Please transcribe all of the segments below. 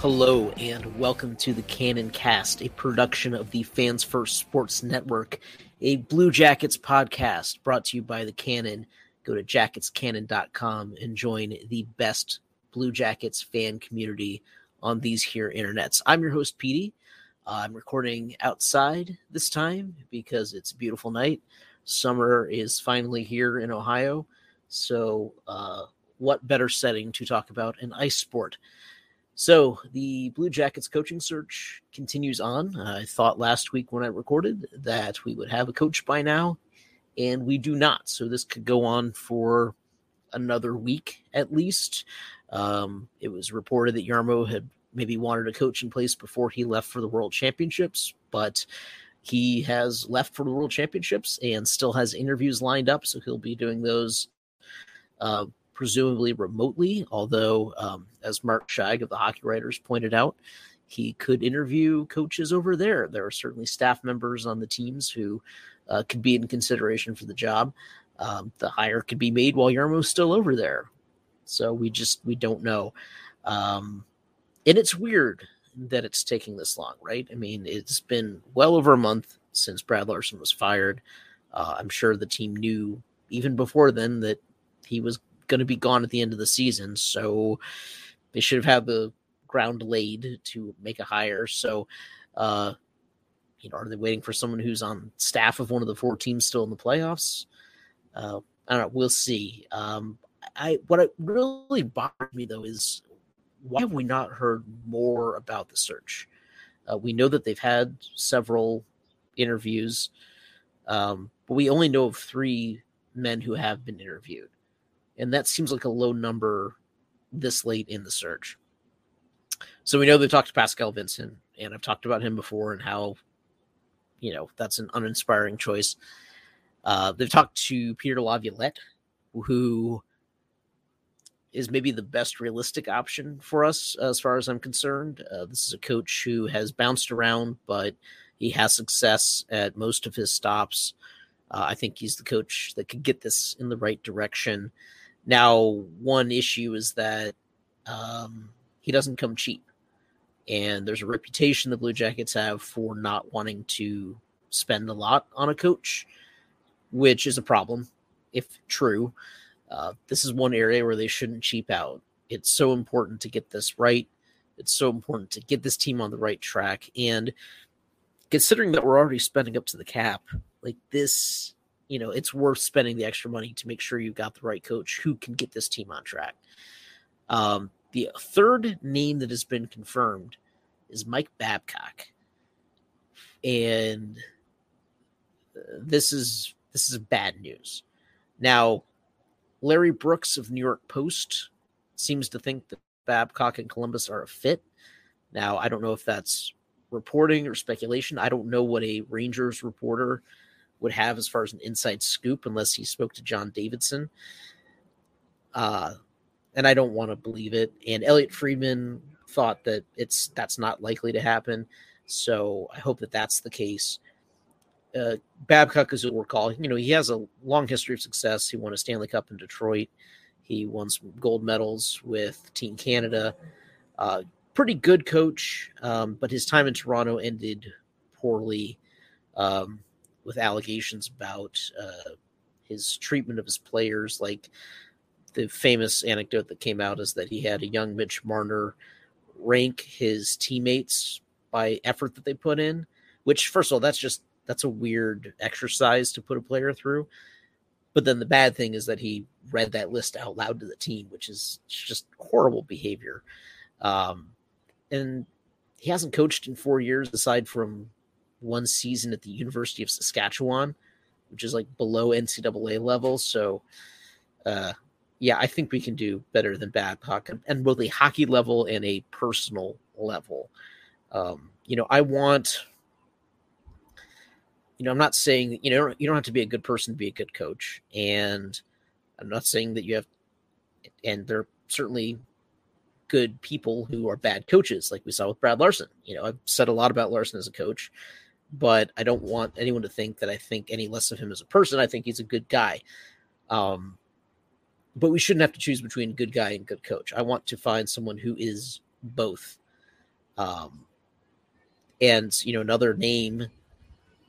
Hello and welcome to the Cannon Cast, a production of the Fans First Sports Network, a Blue Jackets podcast brought to you by the Cannon. Go to jacketscannon.com and join the best Blue Jackets fan community on these here internets. I'm your host, Petey. Uh, I'm recording outside this time because it's a beautiful night. Summer is finally here in Ohio. So, uh, what better setting to talk about an ice sport? So the Blue Jackets coaching search continues on. I thought last week when I recorded that we would have a coach by now, and we do not. So this could go on for another week at least. Um, it was reported that Jarmo had maybe wanted a coach in place before he left for the World Championships, but he has left for the World Championships and still has interviews lined up. So he'll be doing those uh, presumably remotely, although, um, as Mark Scheig of the Hockey Writers pointed out, he could interview coaches over there. There are certainly staff members on the teams who uh, could be in consideration for the job. Um, the hire could be made while Jarmo's still over there. So we just we don't know. Um, and it's weird that it's taking this long, right? I mean, it's been well over a month since Brad Larsen was fired. Uh, I'm sure the team knew even before then that he was going to be gone at the end of the season. So they should have had the ground laid to make a hire. So, uh, you know, are they waiting for someone who's on staff of one of the four teams still in the playoffs? Uh, I don't know. We'll see. Um, I what it really bothered me though is why have we not heard more about the search? Uh, we know that they've had several interviews, um, but we only know of three men who have been interviewed and that seems like a low number this late in the search. So we know they talked to Pascal Vincent, and I've talked about him before and how, you know, that's an uninspiring choice. Uh, they've talked to Peter Laviolette, who is maybe the best realistic option for us as far as I'm concerned. Uh, this is a coach who has bounced around, but he has success at most of his stops. Uh, I think he's the coach that could get this in the right direction. Now, one issue is that um, he doesn't come cheap. And there's a reputation the Blue Jackets have for not wanting to spend a lot on a coach, which is a problem if true. Uh, this is one area where they shouldn't cheap out. It's so important to get this right. It's so important to get this team on the right track. And considering that we're already spending up to the cap, like this, you know, it's worth spending the extra money to make sure you've got the right coach who can get this team on track. Um, the third name that has been confirmed is Mike Babcock. And uh, this is this is bad news. Now, Larry Brooks of New York Post seems to think that Babcock and Columbus are a fit. Now, I don't know if that's reporting or speculation. I don't know what a Rangers reporter would have as far as an inside scoop unless he spoke to John Davidson. Uh, and I don't want to believe it. And Elliot Friedman thought that it's that's not likely to happen. So I hope that that's the case. Uh, Babcock, as you'll recall, you know he has a long history of success. He won a Stanley Cup in Detroit. He won some gold medals with Team Canada. Uh, pretty good coach, um, but his time in Toronto ended poorly um, with allegations about uh, his treatment of his players. Like the famous anecdote that came out is that he had a young Mitch Marner rank his teammates by effort that they put in, which, first of all, that's just that's a weird exercise to put a player through. But then the bad thing is that he read that list out loud to the team, which is just horrible behavior. Um, and he hasn't coached in four years aside from one season at the University of Saskatchewan, which is like below NCAA level. So, uh, yeah, I think we can do better than Babcock and both a hockey level and a personal level. Um, you know, I want you know, I'm not saying you know you don't have to be a good person to be a good coach, and I'm not saying that you have, and there are certainly good people who are bad coaches, like we saw with Brad Larsen. You know, I've said a lot about Larsen as a coach, but I don't want anyone to think that I think any less of him as a person. I think he's a good guy. Um, but we shouldn't have to choose between good guy and good coach. I want to find someone who is both. Um, and you know, another name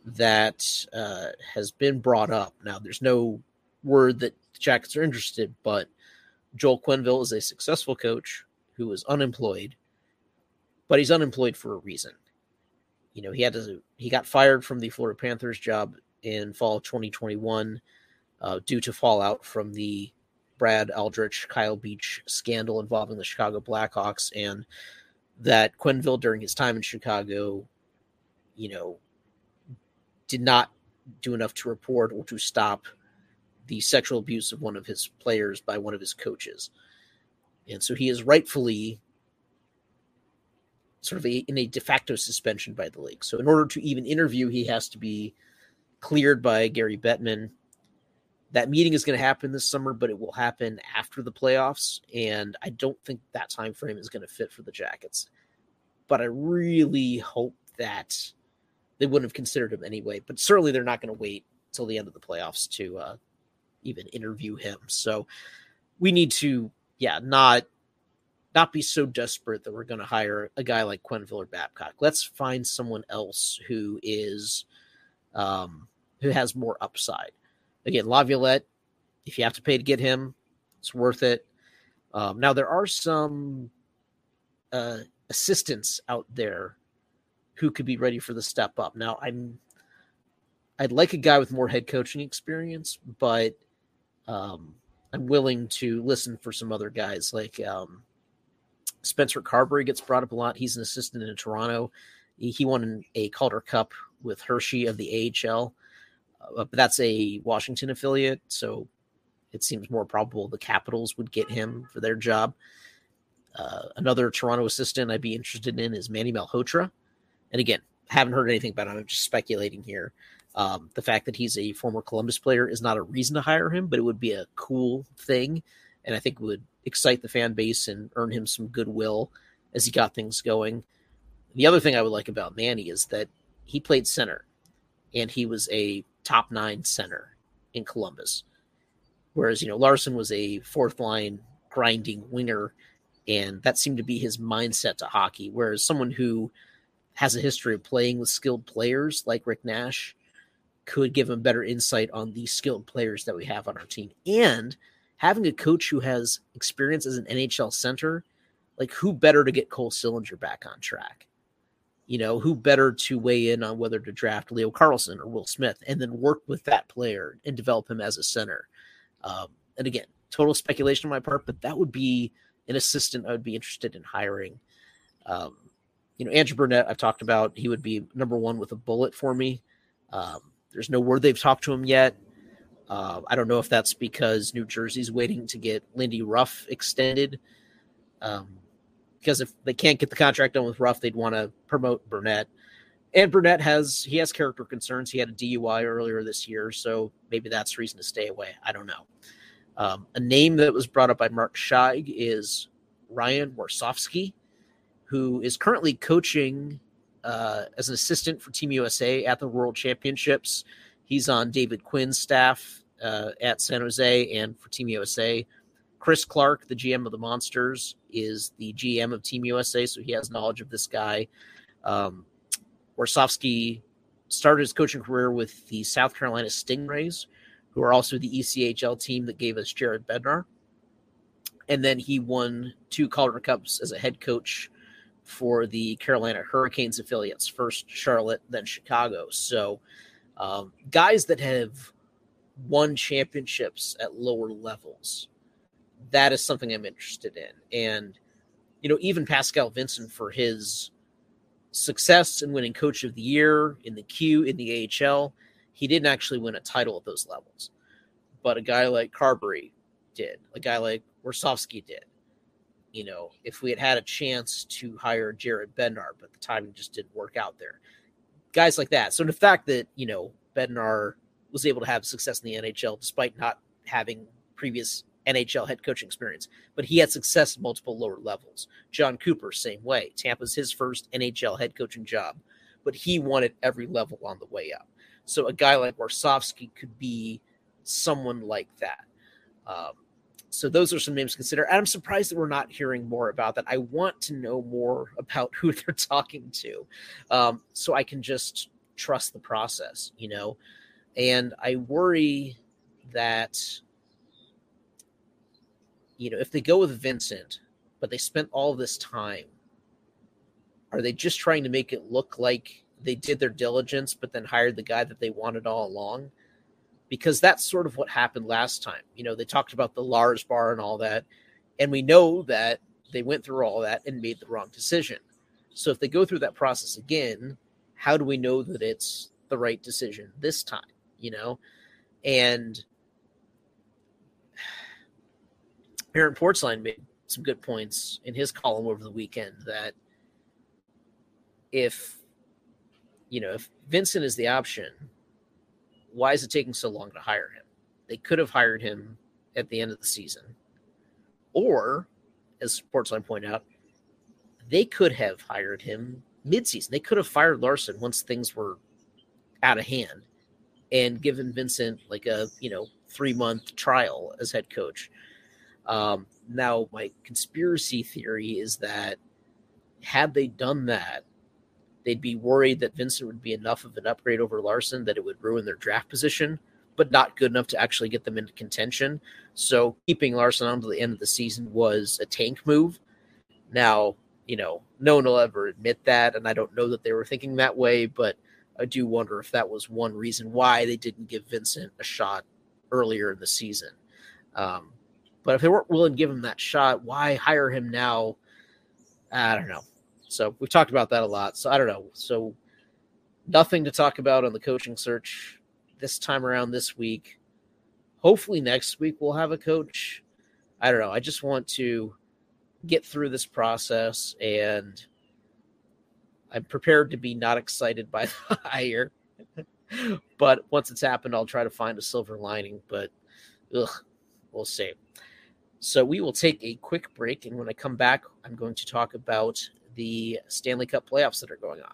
that uh, has been brought up. Now, there's no word that the Jackets are interested, but Joel Quenneville is a successful coach who is unemployed, but he's unemployed for a reason. You know, he had to he got fired from the Florida Panthers job in fall 2021 uh, due to fallout from the Brad Aldrich Kyle Beach scandal involving the Chicago Blackhawks, and that Quenneville during his time in Chicago, you know, did not do enough to report or to stop the sexual abuse of one of his players by one of his coaches. And so he is rightfully sort of a, in a de facto suspension by the league. So in order to even interview, he has to be cleared by Gary Bettman. That meeting is going to happen this summer, but it will happen after the playoffs, and I don't think that time frame is going to fit for the Jackets. But I really hope that they wouldn't have considered him anyway. But certainly they're not going to wait till the end of the playoffs to uh, even interview him. So we need to, yeah, not not be so desperate that we're going to hire a guy like Quenneville or Babcock. Let's find someone else who is um, who has more upside. Again, Laviolette, if you have to pay to get him, it's worth it. Um, now there are some uh, assistants out there who could be ready for the step up. Now, I'm I'd like a guy with more head coaching experience, but um, I'm willing to listen for some other guys like um, Spencer Carbery gets brought up a lot. He's an assistant in Toronto. He, he won a Calder Cup with Hershey of the AHL, uh, but that's a Washington affiliate, so it seems more probable the Capitals would get him for their job. Uh, another Toronto assistant I'd be interested in is Manny Malhotra. And again, haven't heard anything about him. I'm just speculating here. Um, the fact that he's a former Columbus player is not a reason to hire him, but it would be a cool thing, and I think would excite the fan base and earn him some goodwill as he got things going. The other thing I would like about Manny is that he played center, and he was a top nine center in Columbus, whereas you know Larsen was a fourth line grinding winger And that seemed to be his mindset to hockey. Whereas someone who has a history of playing with skilled players like Rick Nash could give him better insight on the skilled players that we have on our team. And having a coach who has experience as an NHL center, like who better to get Cole Sillinger back on track? You know, who better to weigh in on whether to draft Leo Carlsson or Will Smith and then work with that player and develop him as a center? Um, and again, total speculation on my part, but that would be an assistant I would be interested in hiring. Um, you know, Andrew Brunette, I've talked about, he would be number one with a bullet for me. Um, there's no word they've talked to him yet. Uh, I don't know if that's because New Jersey's waiting to get Lindy Ruff extended. Um, because if they can't get the contract done with Ruff, they'd want to promote Brunette. And Brunette has he has character concerns. He had a DUI earlier this year, so maybe that's reason to stay away. I don't know. Um, a name that was brought up by Mark Scheig is Ryan Warsofsky, who is currently coaching uh, as an assistant for Team USA at the World Championships. He's on David Quinn's staff uh, at San Jose and for Team USA. Chris Clark, the GM of the Monsters, is the GM of Team USA, so he has knowledge of this guy. Um, Warsofsky started his coaching career with the South Carolina Stingrays, who are also the ECHL team that gave us Jared Bednar. And then he won two Calder Cups as a head coach for the Carolina Hurricanes affiliates, first Charlotte, then Chicago. So, um, guys that have won championships at lower levels, that is something I'm interested in. And, you know, even Pascal Vincent for his success in winning Coach of the Year in the Q in the AHL, he didn't actually win a title at those levels. But a guy like Carbery did, a guy like Warsofsky did. You know, if we had had a chance to hire Jared Bednar, but the timing just didn't work out there. Guys like that. So the fact that, you know, Bednar was able to have success in the NHL despite not having previous NHL head coaching experience, but he had success at multiple lower levels. John Cooper, same way. Tampa's his first NHL head coaching job, but he at every level on the way up. So a guy like Warsofsky could be someone like that. Um, so those are some names to consider. And I'm surprised that we're not hearing more about that. I want to know more about who they're talking to, um, so I can just trust the process, you know. And I worry that you know if they go with Vincent, but they spent all this time, are they just trying to make it look like they did their diligence, but then hired the guy that they wanted all along? because that's sort of what happened last time. You know, they talked about the Lars bar and all that, and we know that they went through all that and made the wrong decision. So if they go through that process again, how do we know that it's the right decision this time? You know, and Aaron Portzline made some good points in his column over the weekend that if you know if Vincent is the option why is it taking so long to hire him? They could have hired him at the end of the season. Or, as Portzline pointed out, they could have hired him midseason. They could have fired Larsen once things were out of hand and given Vincent like a, you know, three month trial as head coach. Um, now, my conspiracy theory is that had they done that, they'd be worried that Vincent would be enough of an upgrade over Larsen that it would ruin their draft position, but not good enough to actually get them into contention. So keeping Larsen on to the end of the season was a tank move. Now, you know, no one will ever admit that, and I don't know that they were thinking that way, but I do wonder if that was one reason why they didn't give Vincent a shot earlier in the season. Um, but if they weren't willing to give him that shot, why hire him now? I don't know. So we've talked about that a lot. So I don't know. So nothing to talk about on the coaching search this time around this week. Hopefully next week we'll have a coach. I don't know. I just want to get through this process and I'm prepared to be not excited by the hire. but once it's happened, I'll try to find a silver lining. But ugh, we'll see. So we will take a quick break, and when I come back, I'm going to talk about the Stanley Cup playoffs that are going on.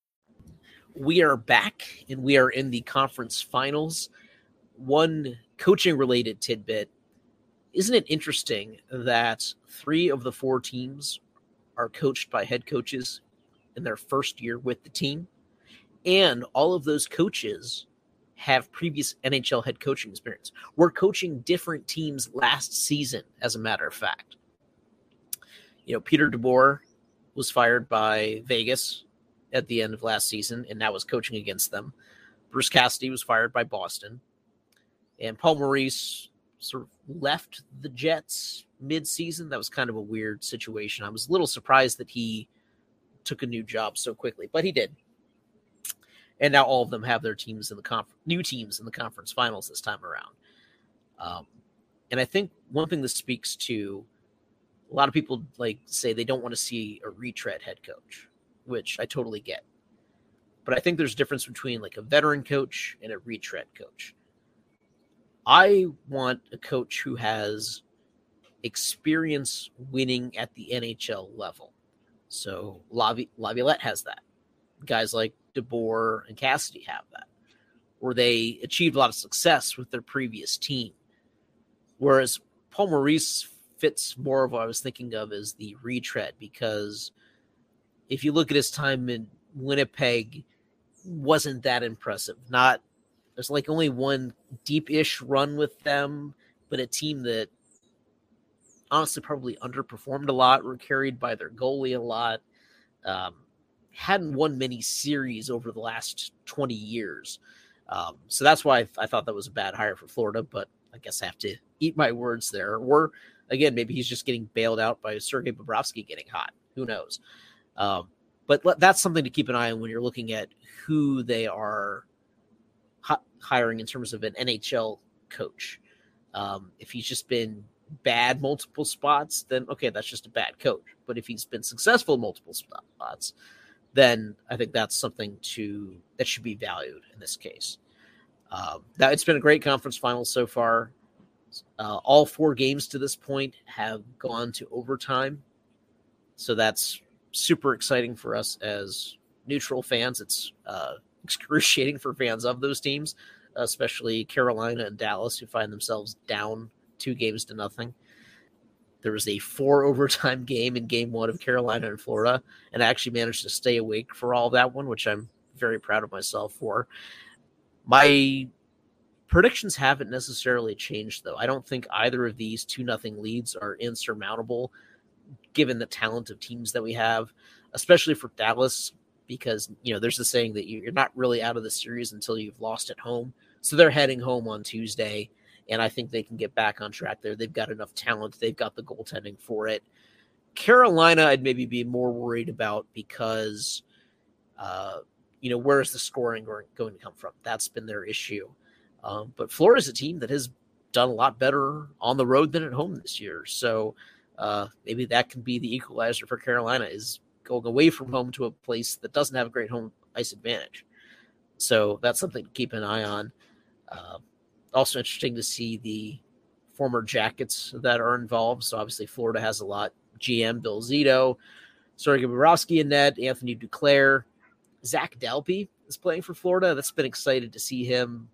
We are back and we are in the conference finals. One coaching related tidbit isn't it interesting that three of the four teams are coached by head coaches in their first year with the team? And all of those coaches have previous NHL head coaching experience. We're coaching different teams last season, as a matter of fact. You know, Peter DeBoer was fired by Vegas at the end of last season, and now was coaching against them. Bruce Cassidy was fired by Boston, and Paul Maurice sort of left the Jets mid-season. That was kind of a weird situation. I was a little surprised that he took a new job so quickly, but he did. And now all of them have their teams in the conf- new teams in the conference finals this time around. Um, and I think one thing this speaks to a lot of people like say they don't want to see a retread head coach which I totally get. But I think there's a difference between like a veteran coach and a retread coach. I want a coach who has experience winning at the NHL level. So Lavi- Laviolette has that. Guys like DeBoer and Cassidy have that, where they achieved a lot of success with their previous team. Whereas Paul Maurice fits more of what I was thinking of as the retread because – if you look at his time in Winnipeg, wasn't that impressive. Not there's like only one deep-ish run with them, but a team that honestly probably underperformed a lot, were carried by their goalie a lot, um, hadn't won many series over the last 20 years. Um, so that's why I, I thought that was a bad hire for Florida, but I guess I have to eat my words there. Or again, maybe he's just getting bailed out by Sergei Bobrovsky getting hot. Who knows? Um, but that's something to keep an eye on when you're looking at who they are hiring in terms of an NHL coach. Um, if he's just been bad multiple spots, then okay, that's just a bad coach. But if he's been successful multiple spots, then I think that's something to that should be valued in this case. Um, that it's been a great conference final so far. Uh, all four games to this point have gone to overtime, so that's super exciting for us as neutral fans. It's uh, excruciating for fans of those teams, especially Carolina and Dallas, who find themselves down two games to nothing. There was a four overtime game in game one of Carolina and Florida, and I actually managed to stay awake for all that one, which I'm very proud of myself for. My predictions haven't necessarily changed, though. I don't think either of these two nothing leads are insurmountable given the talent of teams that we have, especially for Dallas, because you know there's the saying that you're not really out of the series until you've lost at home. So they're heading home on Tuesday, and I think they can get back on track there. They've got enough talent. They've got the goaltending for it. Carolina, I'd maybe be more worried about because, uh, you know, where's the scoring going to come from? That's been their issue. Um, but Florida's a team that has done a lot better on the road than at home this year. So uh, maybe that can be the equalizer for Carolina is going away from home to a place that doesn't have a great home ice advantage. So that's something to keep an eye on. Uh, also interesting to see the former Jackets that are involved. So obviously Florida has a lot. GM Bill Zito, Sergei Bobrovsky in net, Anthony Duclair, Zach Dalpe is playing for Florida. That's been excited to see him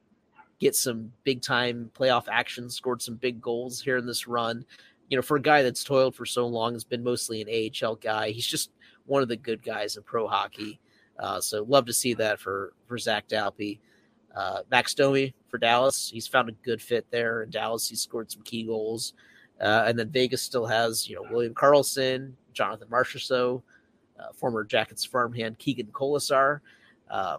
get some big time playoff action, scored some big goals here in this run you know, for a guy that's toiled for so long, has been mostly an AHL guy. He's just one of the good guys in pro hockey. Uh, so love to see that for for Zach Dalpe. Uh, Max Domi for Dallas. He's found a good fit there in Dallas. He scored some key goals. Uh, and then Vegas still has, you know, William Karlsson, Jonathan Marchessault, uh, former Jackets farmhand Keegan Kolesar, um,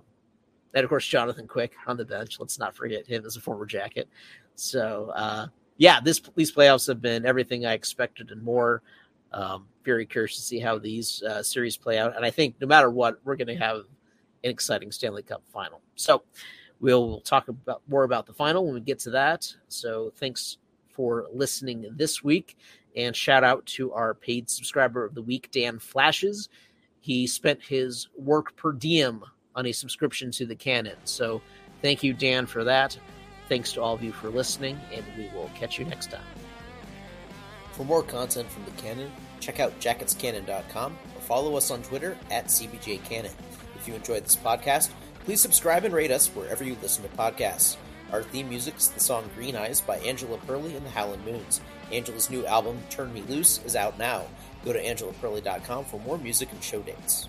and of course Jonathan Quick on the bench. Let's not forget him as a former Jacket. So uh, yeah, this these playoffs have been everything I expected and more. Um, very curious to see how these uh, series play out, and I think no matter what, we're going to have an exciting Stanley Cup final. So we'll talk about more about the final when we get to that. So thanks for listening this week. And shout out to our paid subscriber of the week, Dan Flashes. He spent his work per diem on a subscription to the Cannon. So thank you, Dan, for that. Thanks to all of you for listening, and we will catch you next time. For more content from the Cannon, check out jacketscannon.com or follow us on Twitter at CBJCannon. If you enjoyed this podcast, please subscribe and rate us wherever you listen to podcasts. Our theme music is the song Green Eyes by Angela Perley and the Howlin' Moons. Angela's new album, Turn Me Loose, is out now. Go to angelaperley.com for more music and show dates.